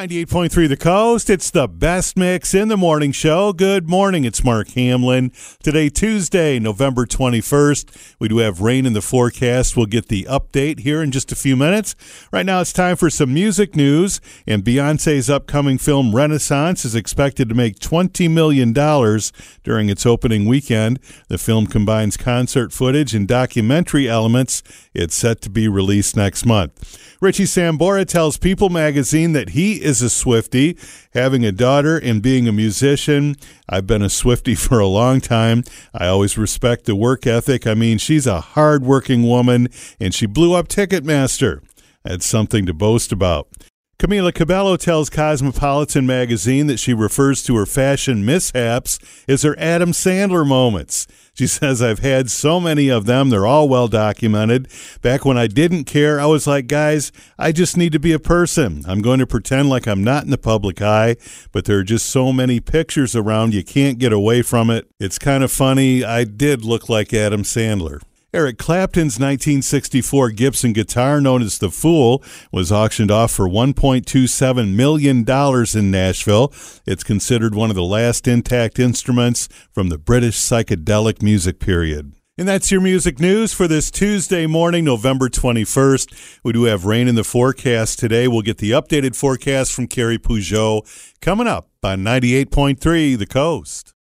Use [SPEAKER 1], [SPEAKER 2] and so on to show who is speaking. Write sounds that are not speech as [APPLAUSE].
[SPEAKER 1] 98.3 The Coast. It's the best mix in the morning show. Good morning. It's Mark Hamlin. Today, Tuesday, November 21st. We do have rain in the forecast. We'll get the update here in just a few minutes. Right now, it's time for some music news. And Beyonce's upcoming film Renaissance is expected to make $20 million during its opening weekend. The film combines concert footage and documentary elements. It's set to be released next month. Richie Sambora tells People magazine that he is a Swifty, having a daughter and being a musician. I've been a Swifty [LAUGHS] for a long time. I always respect the work ethic. I mean, she's a hard-working woman, and she blew up Ticketmaster. That's something to boast about. Camila Cabello tells Cosmopolitan magazine that she refers to her fashion mishaps as her Adam Sandler moments. She says, I've had so many of them. They're all well documented. Back when I didn't care, I was like, guys, I just need to be a person. I'm going to pretend like I'm not in the public eye, but there are just so many pictures around, you can't get away from it. It's kind of funny. I did look like Adam Sandler. Eric Clapton's 1964 Gibson guitar, known as the Fool, was auctioned off for $1.27 million in Nashville. It's considered one of the last intact instruments from the British psychedelic music period. And that's your music news for this Tuesday morning, November 21st. We do have rain in the forecast today. We'll get the updated forecast from Carrie Peugeot coming up on 98.3 The Coast.